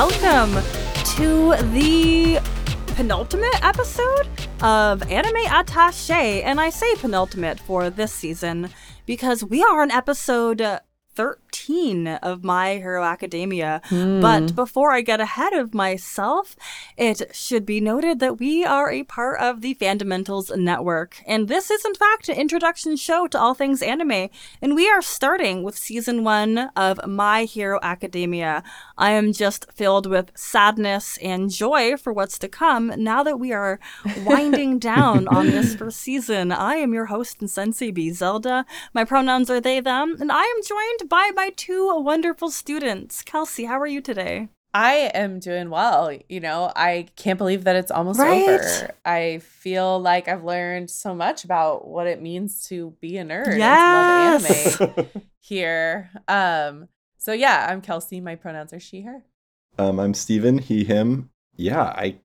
Welcome to the penultimate episode of Anime Attache. And I say penultimate for this season because we are on episode 13 of My Hero Academia. Hmm. But before I get ahead of myself, it should be noted that we are a part of the Fundamentals Network. And this is, in fact, an introduction show to all things anime. And we are starting with season one of My Hero Academia. I am just filled with sadness and joy for what's to come now that we are winding down on this first season. I am your host and sensei B Zelda. My pronouns are they, them, and I am joined by my two wonderful students. Kelsey, how are you today? I am doing well. You know, I can't believe that it's almost Right? over. I feel like I've learned so much about what it means to be a nerd Yes. and to love anime here. Um, so yeah, I'm Kelsey. My pronouns are she, her. Um, I'm Steven, he, him. Yeah, I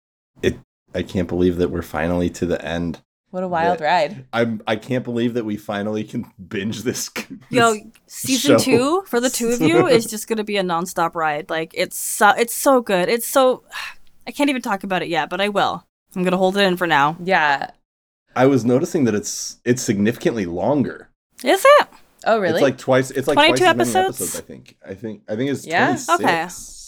it I can't believe that we're finally to the end. What a wild Yeah. ride. I'm I can't believe that we finally can binge this. Yo, season show. two for the two of you is just gonna be a nonstop ride. Like it's so, it's so good. It's so I can't even talk about it yet, but I will. I'm gonna hold it in for now. Yeah. I was noticing that it's it's significantly longer. Is it? Oh, really? It's like twice. It's like 22 twice as many episodes? episodes. I think. I think. I think it's Yeah? 26.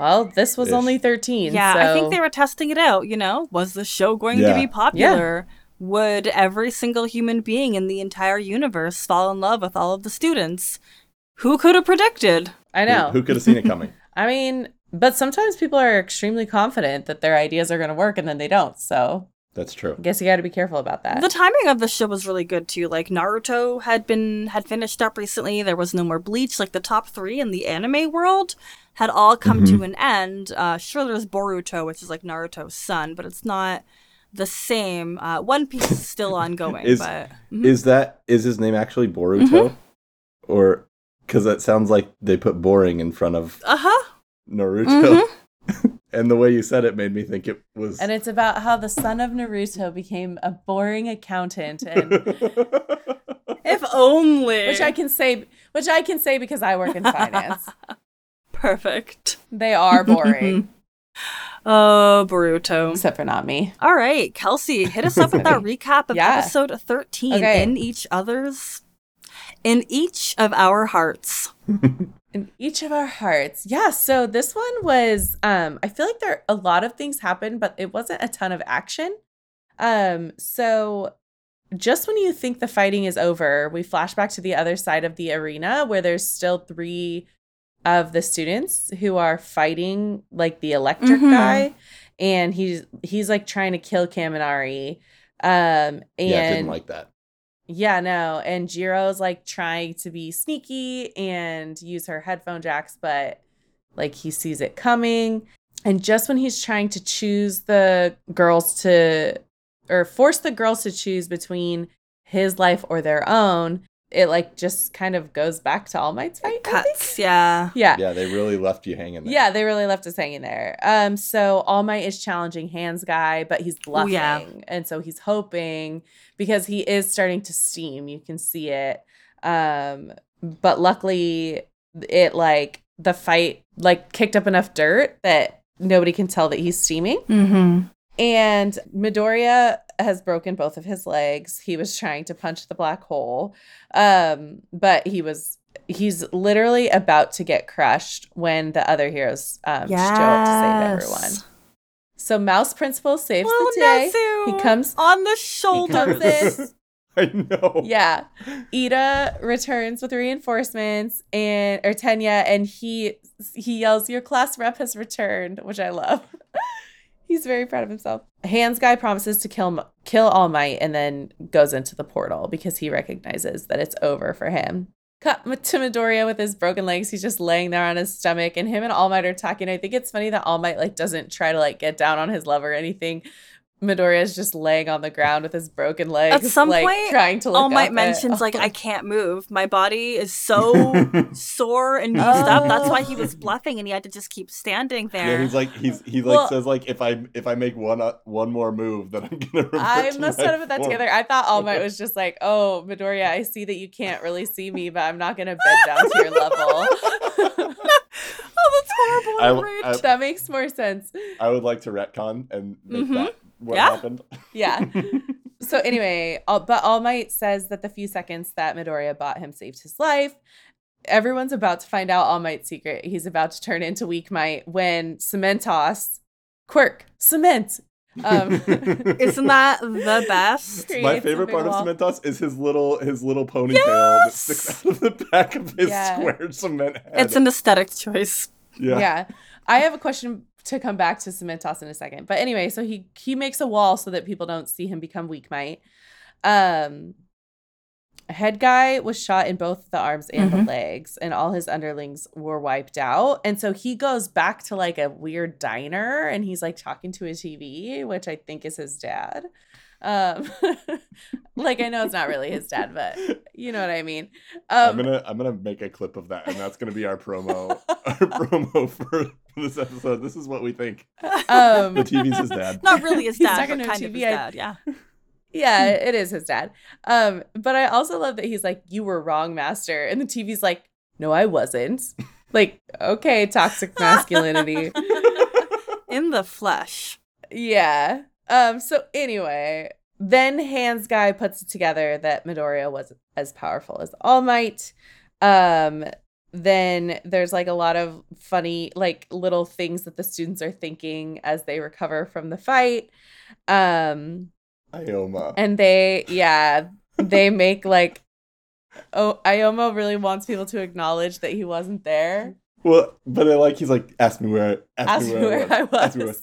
Well, this was Ish. only 13. Yeah, I think they were testing it out. You know, was the show going to be popular? Yeah. Would every single human being in the entire universe fall in love with all of the students? Who could have predicted? I Who- know. Who, could have seen it coming? I mean, but sometimes people are extremely confident that their ideas are going to work and then they don't. So That's true. I guess you got to be careful about that. The timing of the show was really good too. Like Naruto had been had finished up recently. There was no more Bleach. Like the top three in the anime world had all come to an end. Uh, sure, there's Boruto, which is like Naruto's son, but it's not the same. Uh, One Piece is still ongoing, Is- but Is that is his name actually Boruto, Mm-hmm. or because that sounds like they put boring in front of uh huh. Naruto, Mm-hmm. And the way you said it made me think it was. And it's about how the son of Naruto became a boring accountant, and If only. which I can say, which I can say because I work in finance. perfect. They are boring, Oh, Boruto. except for not me. All right, Kelsey, hit us up with that recap of Yeah. episode 13 Okay. in each other's in each of our hearts. In each of our hearts. Yeah, so this one was um I feel like there a lot of things happened, but it wasn't a ton of action. Um so just when you think the fighting is over, we flash back to the other side of the arena where there's still three of the students who are fighting like the electric Mhm. guy and he's he's like trying to kill Kaminari. Um and yeah, didn't like that. Yeah, no. And Jiro's like trying to be sneaky and use her headphone jacks, but like he sees it coming. And just when he's trying to choose the girls to, or force the girls to choose between his life or their own, it like just kind of goes back to All Might's fight. I. Cuts, yeah. Yeah. Yeah, they really left you hanging there. Yeah, they really left us hanging there. Um, so All Might is challenging Hands Guy, but he's bluffing, yeah. and so he's hoping because he is starting to steam. You can see it. Um, but luckily, it like the fight like kicked up enough dirt that nobody can tell that he's steaming. Mm-hmm. And Midoriya has broken both of his legs. He was trying to punch the black hole. Um, but he was he's literally about to get crushed when the other heroes um show up to save everyone. So Mouse Principal saves Well, the day. Nezu He comes on the he shoulder. comes in. I know. Yeah. Iida returns with reinforcements and or Tenya and he he yells, Your class rep has returned, which I love. He's very proud of himself. Hands guy promises to kill kill All Might and then goes into the portal because he recognizes that it's over for him. Cut to Midoriya with his broken legs. He's just laying there on his stomach, and him and All Might are talking. I think it's funny that All Might like doesn't try to like get down on his love or anything. Midoriya is just laying on the ground with his broken legs, some like, point, trying to look All up Might at- mentions like I can't move. My body is so sore and used up. That's why he was bluffing and he had to just keep standing there. Yeah, he's like he's he like Well- says like if I if I make one uh, one more move then I'm gonna. I must my not have put that form." together. I thought All Might was just like, oh, Midoriya, I see that you can't really see me, but I'm not gonna bend down to your level. oh, that's horrible! I- that makes more sense. I would like to retcon and make Mhm. that what Yeah. happened. Yeah. so anyway, all, but All Might says that the few seconds that Midoriya bought him saved his life. Everyone's about to find out All Might's secret. He's about to turn into Weak Might when Cementos, Quirk, Cement. Um, Isn't that the best? My favorite big part of. Cementos is his little his little ponytail that sticks out of the back of his Yeah. square cement head. It's an aesthetic choice. yeah. Yeah. I have a question to come back to Cementos in a second. But anyway, so he he makes a wall so that people don't see him become weak might. Um head guy was shot in both the arms and the Mhm. legs and all his underlings were wiped out and so he goes back to like a weird diner and he's like talking to his tv which i think is his dad um like i know it's not really his dad but you know what i mean um I'm gonna I'm gonna make a clip of that, and that's gonna be our promo our promo for this episode. This is what we think. um The TV's his dad. Not really his He's dad, talking but to kind of TV, his I- dad. Yeah. Yeah, it is his dad. Um, but I also love that he's like, "You were wrong, master," and the TV's like, "No, I wasn't." Like, okay, toxic masculinity. In the flesh. yeah. Um. So anyway, then Hands guy puts it together that Midoriya was as powerful as All Might. Um. Then there's like a lot of funny, like little things that the students are thinking as they recover from the fight. Um. Aoyama. and they yeah they make like oh Aoyama really wants people to acknowledge that he wasn't there. well, but I like he's like, ask me where. Ask, Ask me me where, where I was. Ask me where.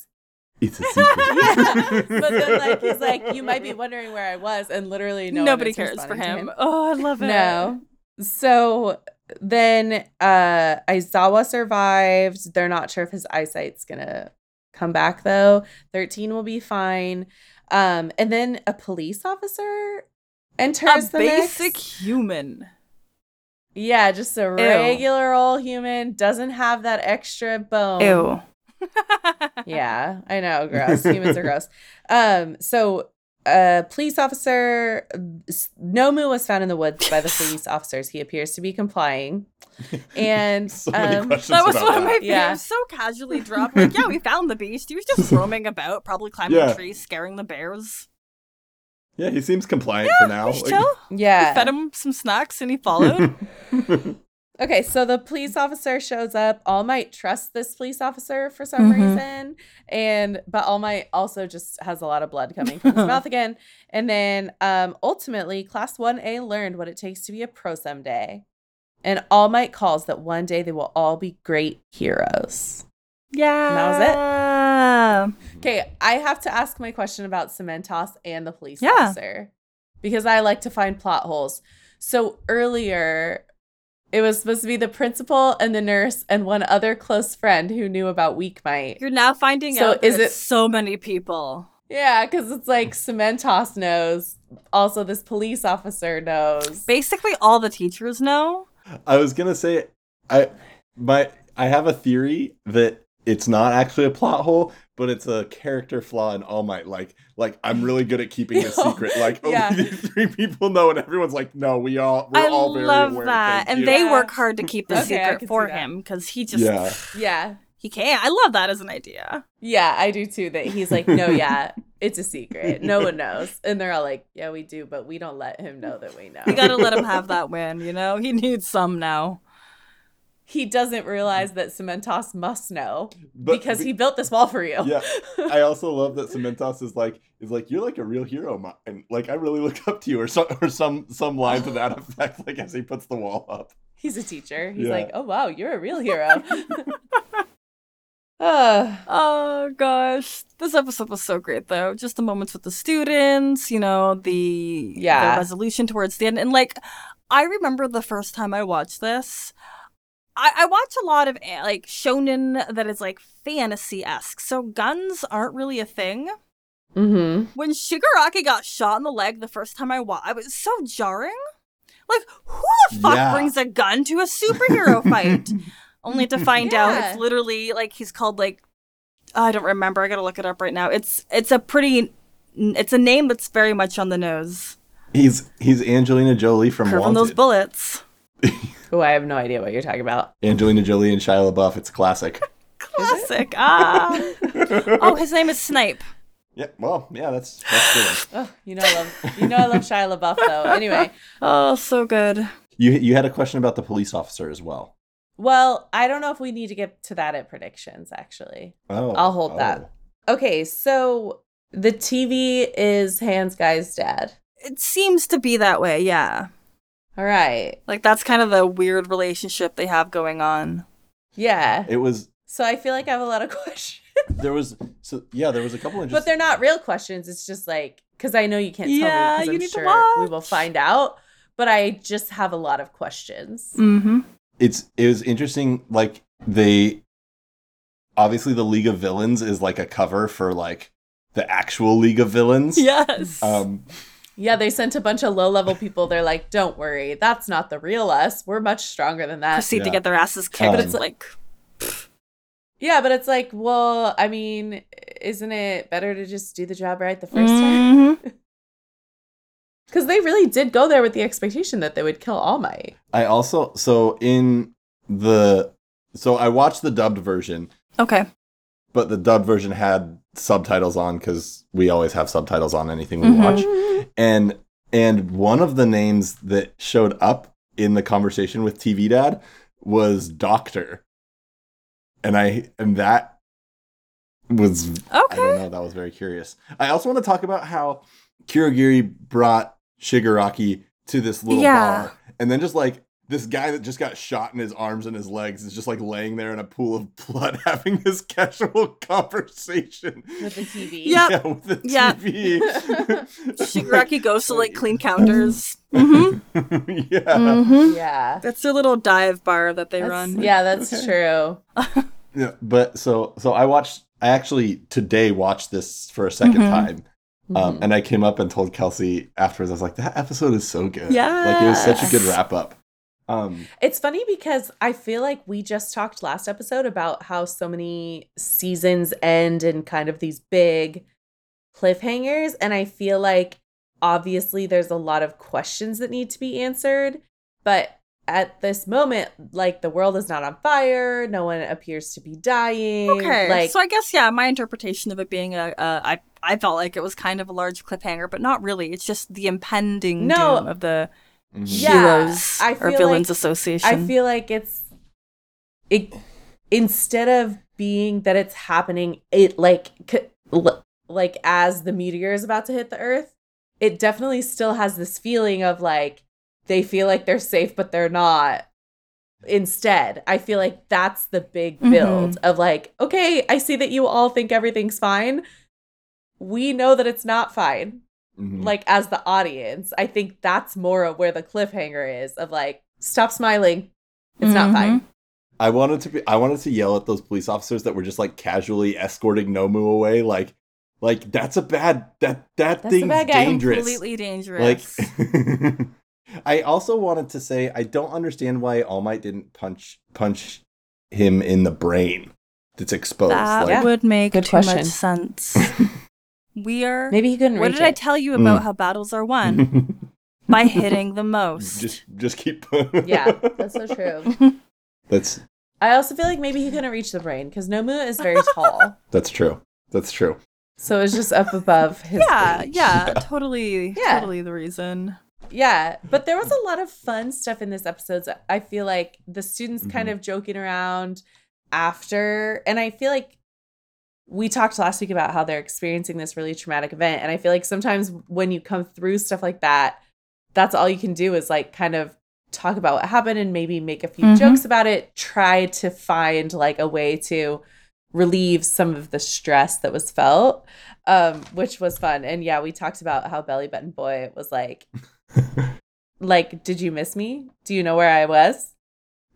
It's a secret. yeah, but then like he's like, you might be wondering where I was, and literally no one Nobody is cares for responding to him. Oh, I love it. No. So then uh Aizawa survived. They're not sure if his eyesight's gonna come back though. 13 will be fine. Um, and then a police officer enters A the basic mix. human. Yeah, just a regular old human, doesn't have that extra bone. Ew. Yeah, I know, gross. Humans are gross. Um, so a police officer S- Nomu was found in the woods by the police officers. He appears to be complying. And so um, That was one of my that. fears. Yeah. So casually dropped. Like, yeah, we found the beast. He was just roaming about, probably climbing Yeah. trees, scaring the bears. Yeah, he seems compliant for now. Like- chill. yeah. Fed him some snacks and he followed. Okay, so the police officer shows up. All Might trust this police officer for some Mhm. reason, and but All Might also just has a lot of blood coming from his mouth again. And then, um, ultimately, Class One A learned what it takes to be a pro someday, and All Might calls that one day they will all be great heroes. yeah. that was it. Okay, I have to ask my question about Cementos and the police Yeah. officer because I like to find plot holes. So earlier, it was supposed to be the principal and the nurse and one other close friend who knew about Weak Might. You're now finding So out that is it's it- so many people. Yeah, because it's like Cementos knows. Also, this police officer knows. Basically, all the teachers know. I was gonna say, I my I have a theory that it's not actually a plot hole, but it's a character flaw in All Might. Like, like I'm really good at keeping a secret. Like, only yeah. these three people know, and everyone's like, no, we all we're I all very love aware. that. thank And you. they Yeah. work hard to keep the Okay, secret for him because he just, yeah, yeah. he can't. I love that as an idea. Yeah, I do too. That he's like, no, yeah, it's a secret. No one knows. And they're all like, yeah, we do, but we don't let him know that we know. We gotta let him have that win, you know? He needs some now. He doesn't realize that Cementos must know but because he built this wall for you. Yeah, I also love that Cementos is like is like you're like a real hero, Ma- and like I really look up to you, or some or some some line to that effect, like as he puts the wall up. He's a teacher. He's Yeah. like, oh wow, you're a real hero. uh, Oh gosh, this episode was so great though. Just the moments with the students, you know, the Yeah. the resolution towards the end, and like I remember the first time I watched this. I, I watch a lot of eh, like shonen that is like fantasy esque, so guns aren't really a thing. mm-hmm. When Shigaraki got shot in the leg the first time I watched, it was so jarring. Like, who the fuck Yeah. brings a gun to a superhero fight? Only to find out it's literally like he's called like I don't remember. I gotta look it up right now. It's it's a pretty it's a name that's very much on the nose. He's he's Angelina Jolie from Curving Wanted. those bullets. Oh, I have no idea what you're talking about. Angelina Jolie and Shia LaBeouf. It's a classic. Classic. Ah. oh, his name is Snipe. Yeah, well, yeah, that's that's good. one. Oh, you know I love you know I love Shia LaBeouf though. Anyway, Oh, so good. You you had a question about the police officer as well. well, I don't know if we need to get to that at predictions actually. Oh, I'll hold that. Okay, so the TV is Hands Guy's dad. It seems to be that way, yeah. All right. Like that's kind of the weird relationship they have going on. Yeah. It was So I feel like I have a lot of questions. there was so yeah there was a couple of but they're not real questions. It's just like because I know you can't tell Yeah, me because you I'm need to sure we will watch. find out. But I just have a lot of questions. Mm-hmm. it's it was interesting like they obviously the league of villains is like a cover for like the actual league of villains Yes. um Yeah, they sent a bunch of low level people. They're like, "Don't worry, that's not the real us. We're much stronger than that." Proceed to get their asses kicked. But But it's it's like Yeah, but it's like, well, I mean, isn't it better to just do the job right the first time? Mhm. Because they really did go there with the expectation that they would kill All Might. i also so in the so i watched the dubbed version Okay. But the dubbed version had subtitles on because we always have subtitles on anything we Mhm. watch and and one of the names that showed up in the conversation with tv dad was doctor and i and that was okay. i don't know that was very curious i also want to talk about how Kurogiri brought shigaraki to this little Yeah. bar and then just like this guy that just got shot in his arms and his legs is just like laying there in a pool of blood having this casual conversation With the TV. Yeah. yeah with the Yeah. tv Shigaraki goes to like clean counters. Mm-hmm. yeah hmm Yeah. That's their little dive bar that they That's- run. yeah, that's Okay. true. Yeah, but so so I watched. I actually today watched this for a 2nd Mhm. time, um, Mhm. and I came up and told Kelsey afterwards. I was like, "That episode is so good. Yeah. Like it was such a good wrap up." Um, It's funny because I feel like we just talked last episode about how so many seasons end in kind of these big cliffhangers. And I feel like obviously there's a lot of questions that need to be answered. But at this moment, like the world is not on fire, no one appears to be dying. Okay. Like, so I guess yeah, my interpretation of it being a, a I I felt like it was kind of a large cliffhanger, but not really. It's just the impending No. doom of the mhm. Heroes I or Villains like- Association. I feel like it's it instead of being that it's happening it like c- l- like as the meteor is about to hit the earth it definitely still has this feeling of like they feel like they're safe but they're not instead i feel like that's the big build of like okay i see that you all think everything's fine we know that it's not fine Mhm. like as the audience i think that's more of where the cliffhanger is of like stop smiling it's not Mhm. fine I wanted to be. I wanted to yell at those police officers that were just like casually escorting Nomu away. Like, like that's a bad. That that That's a thing's bad guy. dangerous. completely dangerous. Like, I also wanted to say I don't understand why All Might didn't punch punch him in the brain. That's exposed. that like, would make Good too question. much sense. we are. maybe he couldn't reach it. what reach did I tell you about Mm. how battles are won? By hitting the most. just just keep. yeah that's so true That's i also feel like maybe he couldn't reach the brain because nomu is very tall that's true. That's true. so it's just up above his yeah, brain. yeah, totally, Yeah. totally the reason. Yeah, but there was a lot of fun stuff in this episode. So I feel like the students kind Mhm. of joking around after, and I feel like we talked last week about how they're experiencing this really traumatic event, and I feel like sometimes when you come through stuff like that, that's all you can do is like kind of talk about what happened and maybe make a few Mhm. jokes about it. Try to find like a way to relieve some of the stress that was felt, um, which was fun. And yeah, we talked about how Belly Button Boy was like like, did you miss me? Do you know where I was?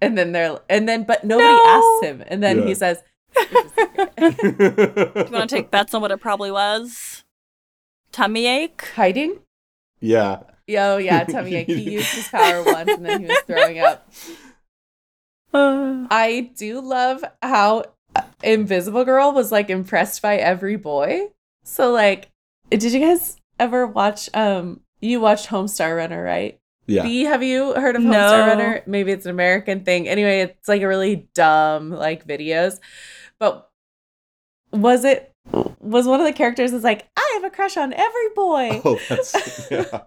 And then they're and then but nobody No. asks him. And then Yeah. he says, You want to take bets on what it probably was? Tummy ache? hiding? yeah. Oh yeah, tummy ache. He used his power once and then he was throwing up. I do love how Invisible Girl was like impressed by every boy. So like, did you guys ever watch um you watched Homestar Runner, right? Yeah. B, have you heard of No. Homestar Runner? Maybe it's an American thing. Anyway, it's like a really dumb like videos. But was it mm. was one of the characters is like, I have a crush on every boy. Oh, that's yeah.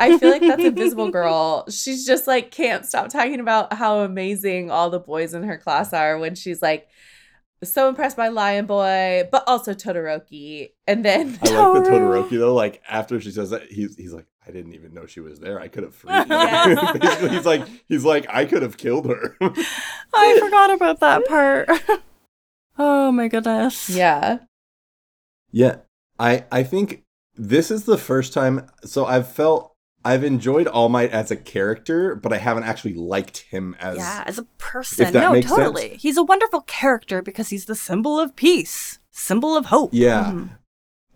I feel like that's Invisible Girl. She's just like can't stop talking about how amazing all the boys in her class are when she's like so impressed by Lion Boy, but also Todoroki. And then I like the. Todoroki though. Like after she says that, he's he's like, I didn't even know she was there. I could have freed her. Yeah. Basically, he's like, he's like, I could have killed her. I forgot about that part. Oh my goodness. yeah. yeah, I I think this is the first time. So I've felt I've enjoyed All Might as a character, but I haven't actually liked him as. Yeah, as a person. If that no, makes sense. totally. He's a wonderful character because he's the symbol of peace, symbol of hope. Yeah. Mhm.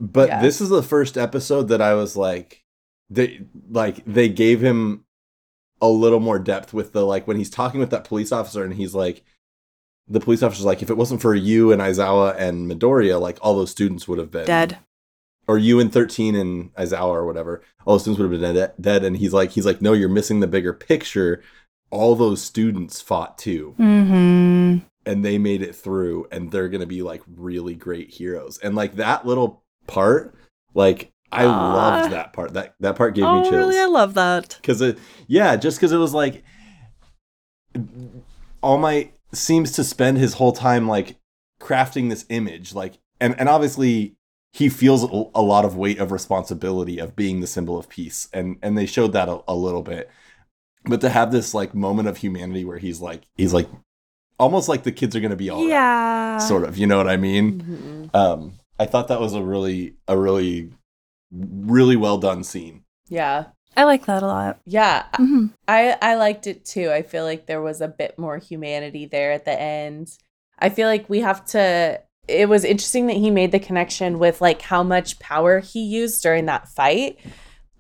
But Yeah. this is the first episode that I was like, they like they gave him a little more depth with the like when he's talking with that police officer and he's like, the police officer's like, if it wasn't for you and Aizawa and Midoriya, like all those students would have been Dead. or you and 13 and Aizawa or whatever, all those students would have been dead, dead. And he's like, he's like, no, you're missing the bigger picture. All those students fought too Mm-hmm. and they made it through and they're gonna be like really great heroes and like that little part like i loved that part that that part gave me Oh, chills really? I love that. because it yeah just because it was like all might seems to spend his whole time like crafting this image like and and obviously he feels a lot of weight of responsibility of being the symbol of peace and and they showed that a, a little bit but to have this like moment of humanity where he's like he's like almost like the kids are gonna be all yeah. sort of you know what i mean Mhm. um i thought that was a really a really really well done scene Yeah. I like that a lot. Yeah. hmm I I liked it too. I feel like there was a bit more humanity there at the end. I feel like we have to it was interesting that he made the connection with like how much power he used during that fight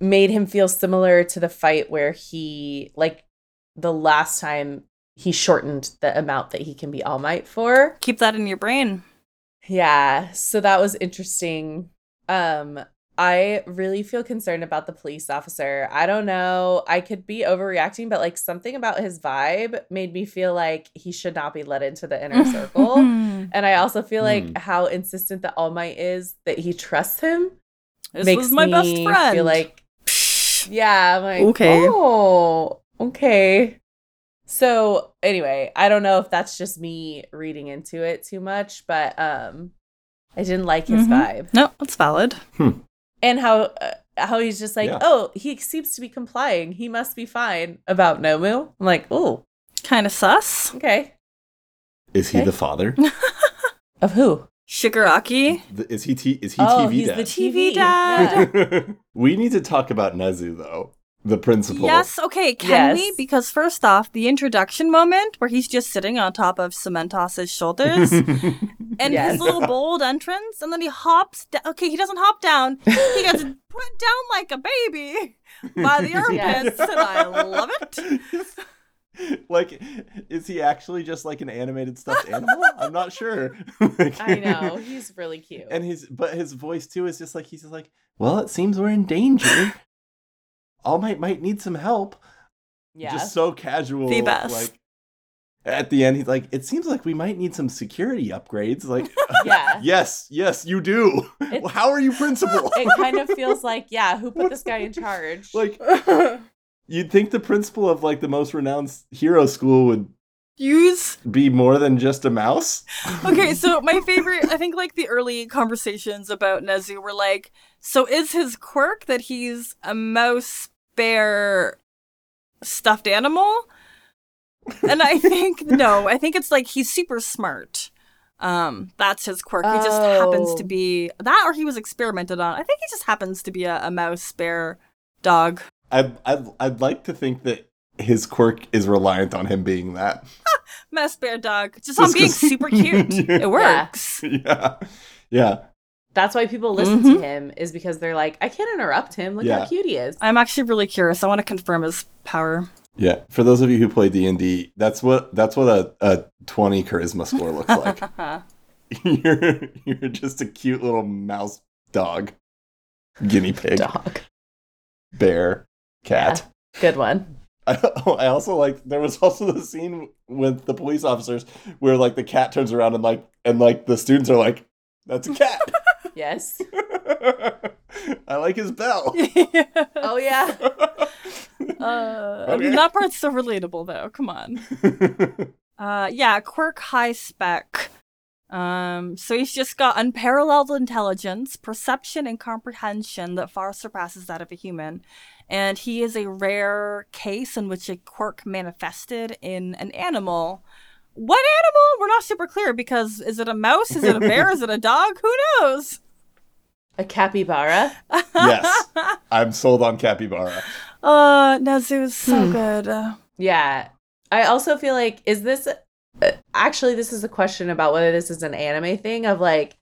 made him feel similar to the fight where he like the last time he shortened the amount that he can be all might for. Keep that in your brain. Yeah, so that was interesting. Um I really feel concerned about the police officer. I don't know. I could be overreacting, but like something about his vibe made me feel like he should not be let into the inner circle. And I also feel like Hmm. how insistent that All Might is that he trusts him this makes was my best me friend. feel like yeah, I'm like Okay. Oh, okay. So anyway, I don't know if that's just me reading into it too much, but um, I didn't like his Mhm. vibe no, that's valid. And how uh, how he's just like, Yeah. oh, he seems to be complying. He must be fine about Nomu. I'm like, oh, Kind of sus. okay. is he the father Of who? Shigaraki. The- is he t- is he oh, tv he's dad the TV TV dad. Yeah. we need to talk about nezu though the principal Yes, okay, can we? Yes. Because first off, the introduction moment where he's just sitting on top of Cementos's shoulders and Yes. his little bold entrance, and then he hops down. Okay, he doesn't hop down. He gets put down like a baby by the armpits, Yes. and I love it. like is he actually just like an animated stuffed animal i'm not sure I know he's really cute. and his but his voice too is just like he's just like well it seems we're in danger all might might need some help yeah, just so casual The best. like at the end he's like it seems like we might need some security upgrades like yeah. yes yes you do It's- how are you principal It kind of feels like, yeah, who put this guy in charge? like you'd think the principal of like the most renowned hero school would Use be more than just a mouse okay, so my favorite, I think, like the early conversations about Nezu were like, so is his quirk that he's a mouse bear stuffed animal? And I think no, I think it's like he's super smart. Um, that's his quirk. He just happens to Oh. be that, or he was experimented on. I think he just happens to be a, a mouse bear dog. I'd, I'd, I'd like to think that his quirk is reliant on him being that. Mouse bear dog, just on being super cute. Yeah. It works. yeah. Yeah. That's why people listen Mhm. to him is because they're like, I can't interrupt him. Look Yeah. how cute he is. I'm actually really curious. I want to confirm his power. Yeah. For those of you who play D&D, that's what that's what a, a 20 charisma score looks like. you're you're just a cute little mouse dog, guinea pig, Dog. bear, cat. Good one. I, I also like there was also the scene with the police officers where like the cat turns around and like and like the students are like, "That's a cat." Yes. I like his bell. Oh yeah. Uh, I mean, that part's so relatable, though. Come on. Uh, yeah, quirk high spec. Um, so he's just got unparalleled intelligence, perception, and comprehension that far surpasses that of a human. And he is a rare case in which a quirk manifested in an animal. What animal? We're not super clear because is it a mouse? Is it a bear? is it a dog? Who knows? A capybara. yes, I'm sold on capybara. Oh, Uh, Nezu's so Hmm. good. Uh, Yeah. I also feel like is this uh, actually this is a question about whether this is an anime thing of like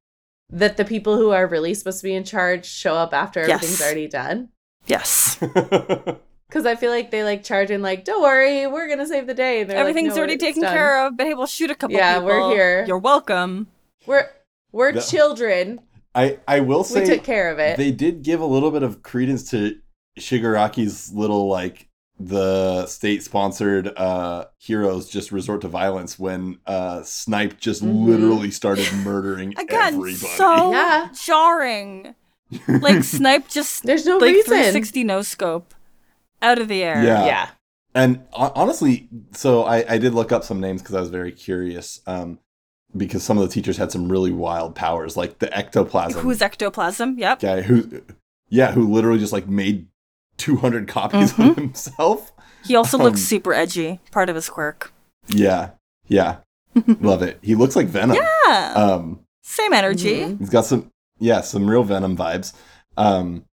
that the people who are really supposed to be in charge show up after Yes. everything's already done. yes. Because I feel like they like charge in like, don't worry, we're gonna save the day. And they're like, Everything's "No, already taken done. care of. Been able to shoot a couple Yeah, we're here. You're welcome. We're we're The- children. I I will say We took care of it. they did give a little bit of credence to Shigaraki's little like the state sponsored uh heroes just resort to violence when uh Snipe just Mhm. literally started murdering Again, everybody. so Yeah. jarring. Like Snipe just There's no like reason. 360 no scope out of the air. Yeah. yeah. And honestly, so I, I did look up some names because I was very curious. Um, because some of the teachers had some really wild powers, like the ectoplasm Who's ectoplasm? Yep. guy who, yeah, who literally just like made two hundred copies Mhm. of himself. He also Um, looks super edgy. Part of his quirk. Yeah, yeah, love it. He looks like Venom. Yeah. Um, Same energy. He's got some, yeah, some real Venom vibes. Um,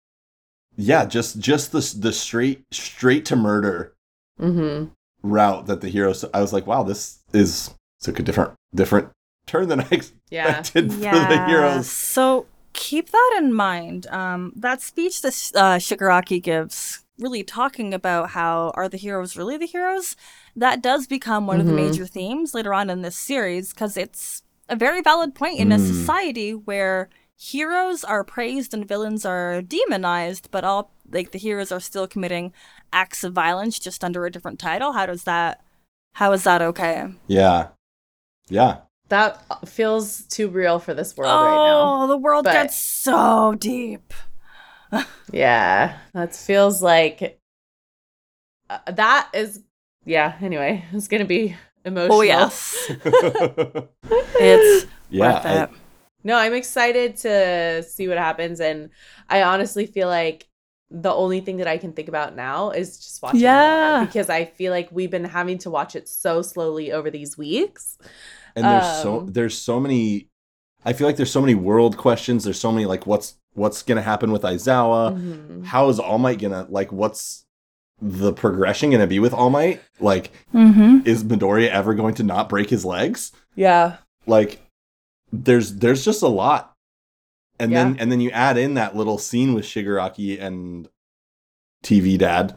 yeah, just just the the straight straight to murder Mm-hmm. route that the heroes. I was like, wow, this is took a different different turn than I Yeah. expected for the heroes. So keep that in mind. Um, that speech that uh, Shigaraki gives, really talking about how are the heroes really the heroes, that does become one of the Mhm. major themes later on in this series because it's a very valid point in a Mm. society where heroes are praised and villains are demonized, but all like the heroes are still committing acts of violence just under a different title. How does that? How is that okay? Yeah, yeah. That feels too real for this world right now. Oh, the world But- gets so deep. Yeah. That feels like uh, that is yeah, anyway, it's going to be emotional. Oh yes, it's yeah. worth I- it. No, I'm excited to see what happens and I honestly feel like the only thing that I can think about now is just watching more, Yeah. because I feel like we've been having to watch it so slowly over these weeks. and there's so Um, there's so many. I feel like there's so many world questions. There's so many like what's what's gonna happen with Aizawa. Mhm. How is All Might gonna like what's the progression gonna be with All Might? Like, Mm-hmm. is Midoriya ever going to not break his legs? Yeah. Like, there's there's just a lot. And then and then you add in that little scene with Shigaraki and TV Dad.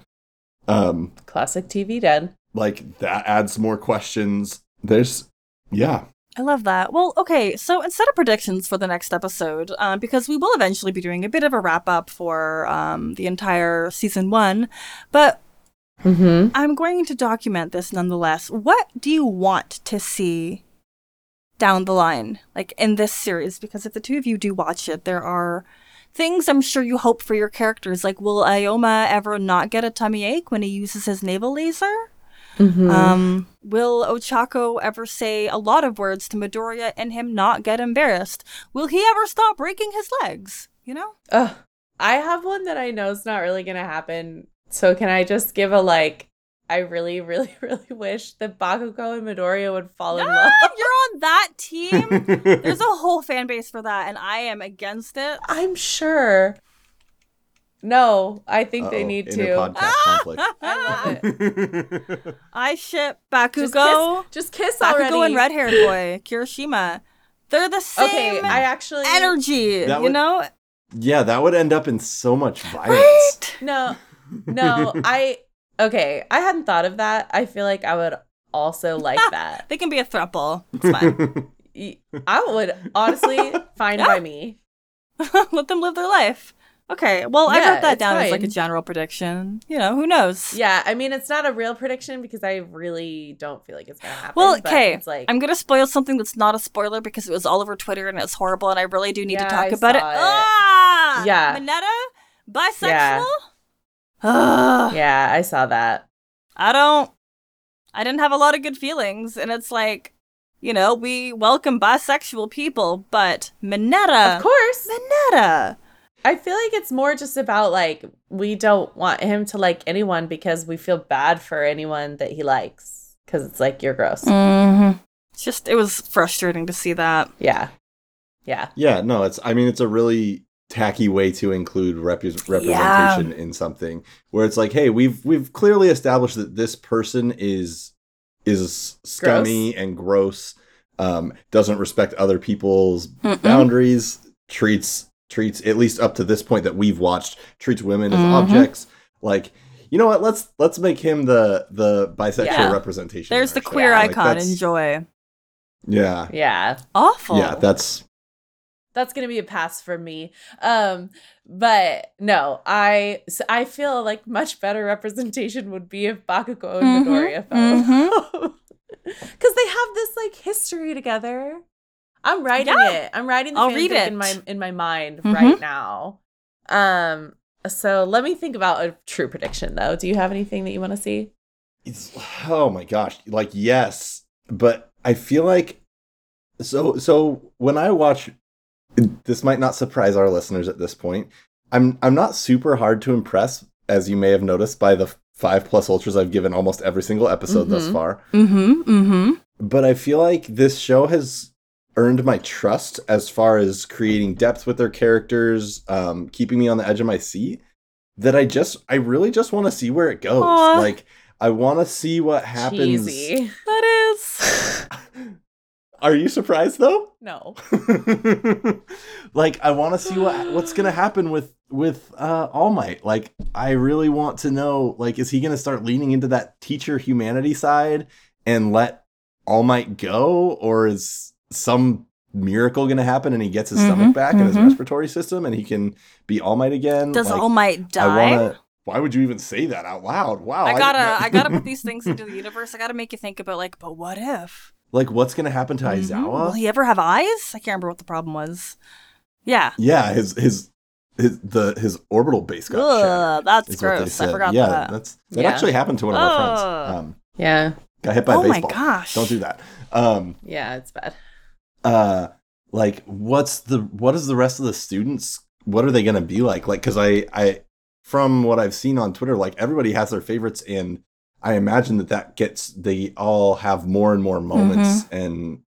Um, Classic TV dad. like that adds more questions. There's yeah. I love that. Well, okay, so instead of predictions for the next episode, um, because we will eventually be doing a bit of a wrap up for um, the entire season one, but Mhm. I'm going to document this nonetheless. What do you want to see down the line, like in this series? Because if the two of you do watch it, there are things I'm sure you hope for your characters. Like, will Aoyama ever not get a tummy ache when he uses his navel laser? Mhm. Um, will Ochako ever say a lot of words to Midoriya and him not get embarrassed? Will he ever stop breaking his legs? You know? Ugh. I have one that I know is not really gonna happen. So can I just give a like? I really, really, really wish that Bakugo and Midoriya would fall in Ah, love. you're on that team. There's a whole fan base for that, and I am against it. I'm sure. No, I think they Uh-oh, need to. podcast conflict. I love it. I ship Just Bakugo, kiss, just kiss already. Bakugo and red haired boy Kirishima. They're the same Okay, I actually energy. That you would- know? yeah, that would end up in so much violence. Right? no, no. I okay. I hadn't thought of that. I feel like I would also like that. They can be a throuple. It's fine. I would honestly fine by me. Let them live their life. Okay, well, I Yeah, wrote that it's down as like a general prediction. You know, who knows? Yeah, I mean, it's not a real prediction because I really don't feel like it's gonna happen. Well, but okay, it's like I'm gonna spoil something that's not a spoiler because it was all over Twitter and it's horrible, and I really do need Yeah, to talk I about it. saw it. Ah, Yeah. Minetta, bisexual. Yeah. Ugh. yeah, I saw that. I don't. I didn't have a lot of good feelings, and it's like, you know, we welcome bisexual people, but Minetta, Of course, Minetta. I feel like it's more just about like we don't want him to like anyone because we feel bad for anyone that he likes because it's like you're gross. Mm-hmm. It's just, it was frustrating to see that. Yeah, yeah, Yeah, no, it's. I mean, it's a really tacky way to include rep- representation in something where it's like, hey, we've we've clearly established that this person is is scummy and gross, um, doesn't respect other people's Mm-mm. boundaries, treats treats at least up to this point that we've watched treats women as Mhm. objects. Like, you know what? Let's let's make him the the bisexual Yeah. representation. There's the queer Like, icon. that's- Enjoy. Yeah, yeah. Awful. yeah. That's That's gonna be a pass for me. Um, but no, I I feel like much better representation would be if Bakugo and Mhm, Midoriya fell because they have this like history together. I'm writing Yeah. it. I'm writing the I'll read it. in my in my mind Mhm. right now. Um, so let me think about a true prediction though. Do you have anything that you want to see? it's oh my gosh like yes but i feel like so so when i watch this might not surprise our listeners at this point i'm i'm not super hard to impress as you may have noticed by the five plus ultras i've given almost every single episode thus Mhm. far Mm-hmm. Mm-hmm. but i feel like this show has earned my trust as far as creating depth with their characters um keeping me on the edge of my seat that i just i really just want to see where it goes Aw. like i want to see what happens Cheesy. That is. Are you surprised though? No. like I want to see what what's going to happen with with uh All Might. Like I really want to know like is he going to start leaning into that teacher humanity side and let All Might go or is some miracle going to happen and he gets his Mhm, stomach back and his mhm. respiratory system and he can be All Might again? Does Like, All Might I die? Why would you even say that out loud? Wow. I gotta, didn't I gotta put these things into the universe. I gotta make you think about like, but what if? Like what's going to happen to Mhm. Aizawa? Will he ever have eyes? I can't remember what the problem was. Yeah. Yeah, his his his the his orbital base got shattered. Ugh, that's is what they gross. I forgot yeah, that. that's that Yeah. actually happened to one of our Ugh. friends. Um, Yeah. got hit by oh a my gosh. Don't do that. Um, Yeah, it's bad. uh, like what's the what is the rest of the students? What are they gonna be like? Like, because I I from what I've seen on Twitter, like everybody has their favorites, and I imagine that that gets they all have more and more moments Mm-hmm. and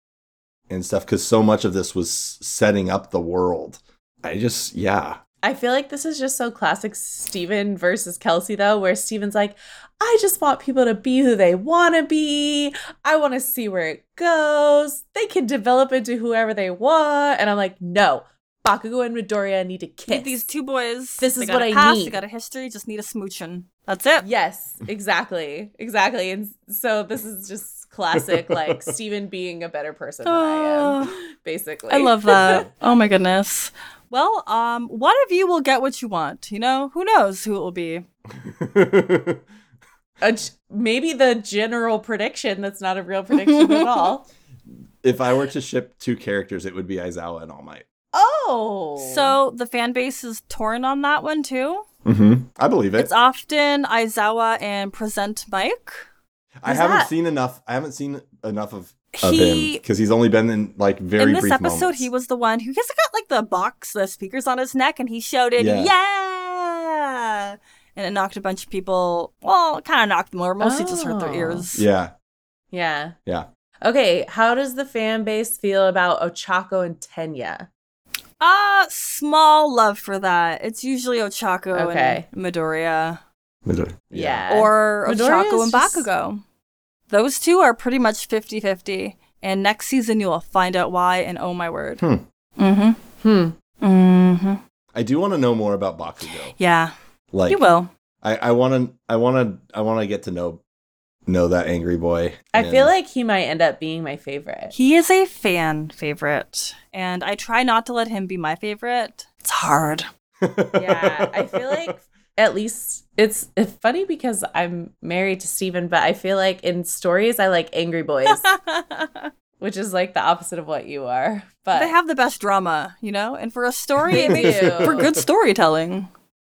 and stuff because so much of this was setting up the world. I just yeah. I feel like this is just so classic Steven versus Kelsey, though, where Steven's like, I just want people to be who they want to be. I want to see where it goes. They can develop into whoever they want. And I'm like, no, Bakugo and Midoriya need to kiss. Need these two boys. This they is got what a I past, They got a history. Just need a smooching. That's it. Yes, exactly. Exactly. And so this is just classic, like Steven being a better person than I am, basically. I love that. oh my goodness. Well, um, one of you will get what you want. You know, who knows who it will be. A g- maybe the general prediction that's not a real prediction at all. if I were to ship two characters, it would be Aizawa and All Might. Oh. So the fan base is torn on that one too. Mm-hmm. I believe it. It's often Aizawa and Present Mike. I haven't that? seen enough. I haven't seen enough of, of him because he's only been in like very in this brief episode, moments. he was the one who just got like the box, the speakers on his neck, and he shouted, Yeah. "Yeah!" And it knocked a bunch of people. Well, it kind of knocked them over. Mostly just hurt their Oh. ears. Yeah, Yeah. yeah. Okay, how does the fan base feel about Ochako and Tenya? Uh, small love for that. It's usually Ochako Okay. and Midoriya. Yeah. Or Midoriya Ochako and just- Bakugo. Those two are pretty much 50 50. And next season, you will find out why. And oh my word. Hmm. Mm hmm. Hmm. Mm hmm. I do want to know more about Bakugo. Yeah, Like, you will. I, I want to, I want to, I want to get to know, know that angry boy. I feel like he might end up being my favorite. He is a fan favorite. And I try not to let him be my favorite. It's hard. yeah, I feel like at least it's it's funny because I'm married to Steven, but I feel like in stories I like angry boys, which is like the opposite of what you are. But they have the best drama, you know? And for a story, it They makes do. for good storytelling.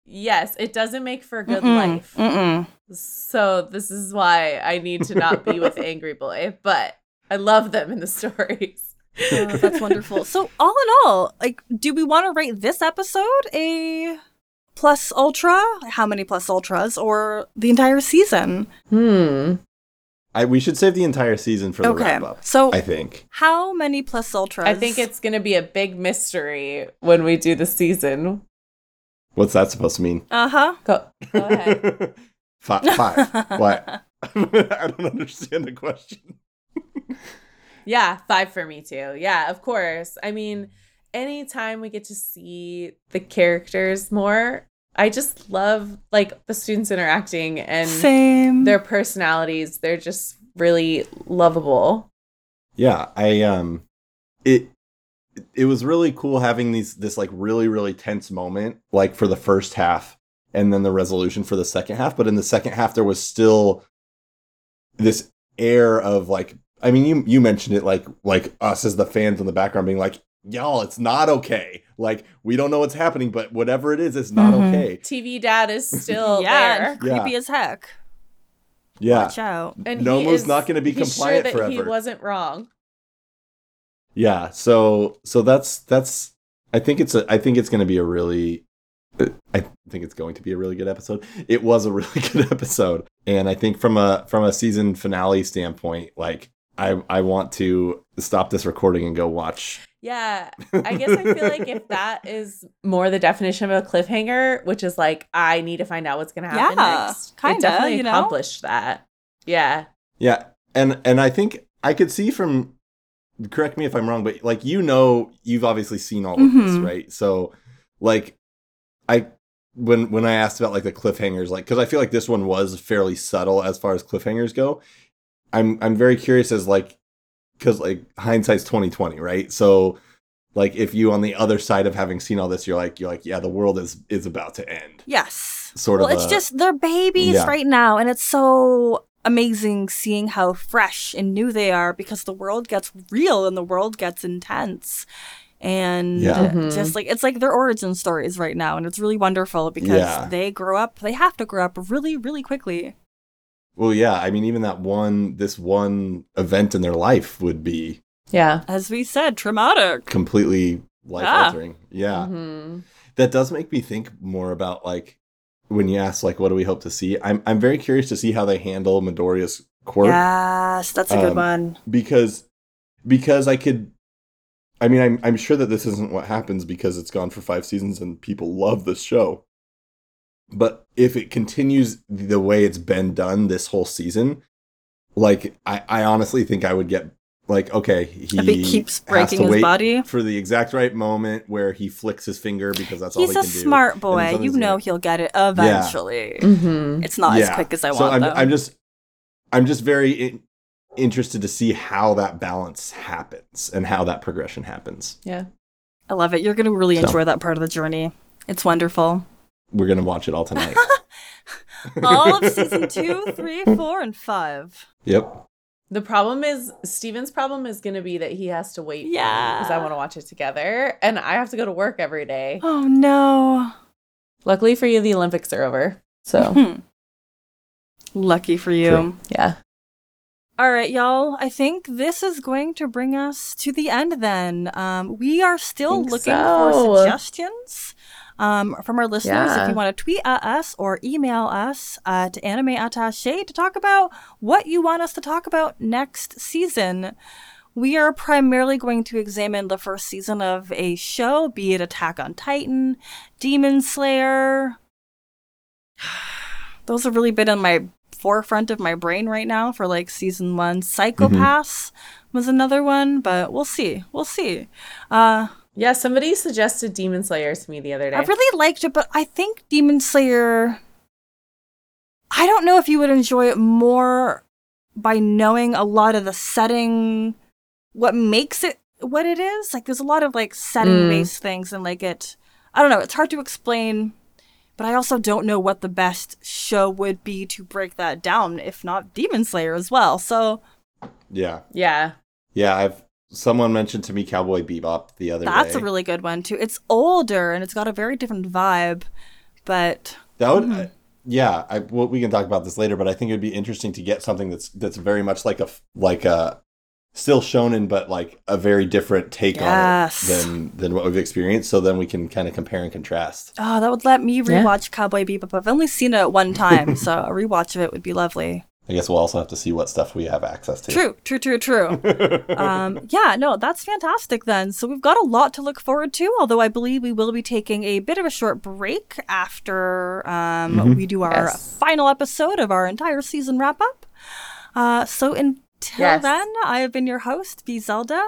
Yes, it doesn't make for a good Mm-mm, life. Mm-mm. So this is why I need to not be with angry boy, but I love them in the stories. Oh, that's wonderful. So, all in all, like, do we want to rate this episode a plus ultra? How many plus ultras, or the entire season? Hmm. I, we should save the entire season for the Okay, wrap up. so I think. how many plus ultras? I think it's gonna be a big mystery when we do the season. What's that supposed to mean? uh huh. Go, go ahead. five. Five. what? I don't understand the question. Yeah, five for me too. Yeah, of course. I mean, anytime we get to see the characters more, I just love like the students interacting and Same. their personalities. They're just really lovable. Yeah, I um, it it was really cool having these this like really really tense moment like for the first half and then the resolution for the second half. But in the second half, there was still this air of like I mean, you you mentioned it like like us as the fans in the background being like, y'all, it's not okay. Like we don't know what's happening, but whatever it is, it's not Mhm. okay. TV dad is still yeah, there. and creepy as heck. Yeah, Watch out. And Nomu's he is, not gonna be compliant sure that He wasn't wrong. Yeah. So so that's that's I think it's a I think it's going to be a really I think it's going to be a really good episode. It was a really good episode, and I think from a from a season finale standpoint, like I I want to stop this recording and go watch. Yeah, I guess I feel like if that is more the definition of a cliffhanger, which is like I need to find out what's going to happen Yeah, next, kinda, it definitely you know? accomplished that. Yeah, Yeah, and and I think I could see from correct me if I'm wrong, but like you know, you've obviously seen all of this, Mhm. right? So like I when when I asked about like the cliffhangers, like because I feel like this one was fairly subtle as far as cliffhangers go. I'm I'm very curious as like because like hindsight's twenty twenty, right? So like if you on the other side of having seen all this, you're like you're like yeah, the world is is about to end. Yes. Sort well, of. it's a- just they're babies Yeah. right now, and it's so amazing seeing how fresh and new they are because the world gets real and the world gets intense. And Yeah. Mhm. just like it's like their origin stories right now, and it's really wonderful because Yeah. they grow up, they have to grow up really, really quickly. well, yeah. I mean, even that one this one event in their life would be yeah. As we said, traumatic. completely life Yeah. altering. Yeah. Mhm. That does make me think more about like when you ask like what do we hope to see? I'm I'm very curious to see how they handle Midoriya's quirk Yes, that's a good Um, one. because because I could I mean I'm I'm sure that this isn't what happens because it's gone for 5 seasons and people love this show. But if it continues the way it's been done this whole season, like I I honestly think I would get like okay, he If he keeps has breaking to his wait body. for the exact right moment where he flicks his finger because that's all He's he a can do. smart boy. You gonna- know he'll get it eventually. Mhm. It's not as quick as I so want I'm, though. I'm just I'm just very in, interested to see how that balance happens and how that progression happens. Yeah. I love it. You're going to really So. enjoy that part of the journey. It's wonderful. We're gonna watch it all tonight. All of season two, three, four, and five. yep. The problem is Steven's problem is going to be that he has to wait. Yeah. Because I want to watch it together, and I have to go to work every day. Oh no. Luckily for you, the Olympics are over. So Hmm. Lucky for you. True. yeah. All right, y'all. I think this is going to bring us to the end then. Um, we are still looking so. for suggestions um, from our listeners. If you want to tweet at us or email us at Anime Attache to talk about what you want us to talk about next season. We are primarily going to examine the first season of a show, be it Attack on Titan, Demon Slayer. Those have really been in my forefront of my brain right now for like season one. Psycho-Pass was another one, but we'll see. We'll see. Uh, Yeah, somebody suggested Demon Slayer to me the other day. I really liked it, but I think Demon Slayer. I don't know if you would enjoy it more by knowing a lot of the setting, what makes it what it is. Like, there's a lot of like setting based mm. things, and like it. I don't know, it's hard to explain, but I also don't know what the best show would be to break that down, if not Demon Slayer as well. So Yeah. Yeah. Yeah, I've someone mentioned to me Cowboy Bebop the other day. that's day. a really good one too. It's older and it's got a very different vibe, but That would, Mm-hmm. I- yeah. I well, we can talk about this later, but I think it would be interesting to get something that's that's very much like a f- like a still shonen, but like a very different take Yes. on it than than what we've experienced. So then we can kind of compare and contrast. oh, that would let me Yeah. rewatch Cowboy Bebop. I've only seen it one time, so a rewatch of it would be lovely. I guess we'll also have to see what stuff we have access to. True, true, true, true. um, yeah, no, that's fantastic then. So we've got a lot to look forward to, although I believe we will be taking a bit of a short break after um, Mhm. we do our Yes. final episode of our entire season wrap up. Uh, so until Yes. then, I have been your host, B Zelda.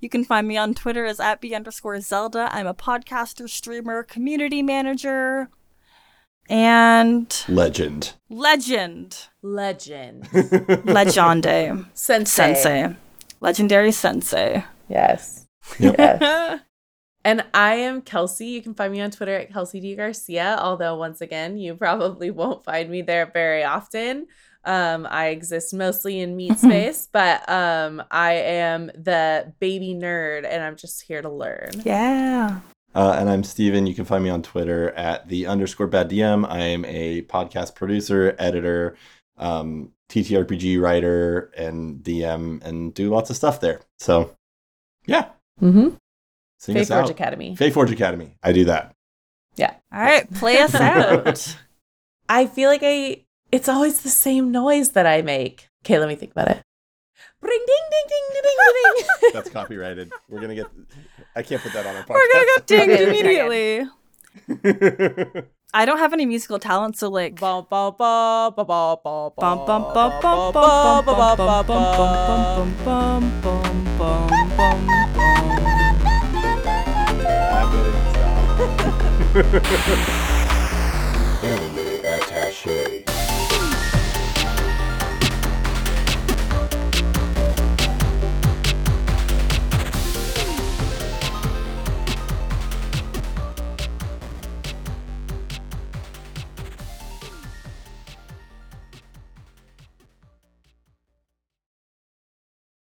You can find me on Twitter as at B underscore Zelda. I'm a podcaster, streamer, community manager, and Legend. legend. Legend. Legende. Sensei. Sensei. Legendary Sensei. Yes. Yep. Yes. And I am Kelsey. You can find me on Twitter at Kelsey D Garcia. Although once again, you probably won't find me there very often. Um, I exist mostly in meat space, but um, I am the baby nerd, and I'm just here to learn. Yeah. Uh, and I'm Steven. You can find me on Twitter at the underscore bad DM. I am a podcast producer, editor, um, TTRPG writer, and DM, and do lots of stuff there. So, yeah, Mm-hmm. sing Faith us Forge out. Academy. Faith Forge Academy. I do that. Yeah. All right, play us out. I feel like I. It's always the same noise that I make. Okay, let me think about it. Ring ding ding ding ding ding. That's copyrighted. We're gonna get. I can't put that on our podcast. We're gonna get dinged immediately. I don't have any musical talent, so like. Anime attaché.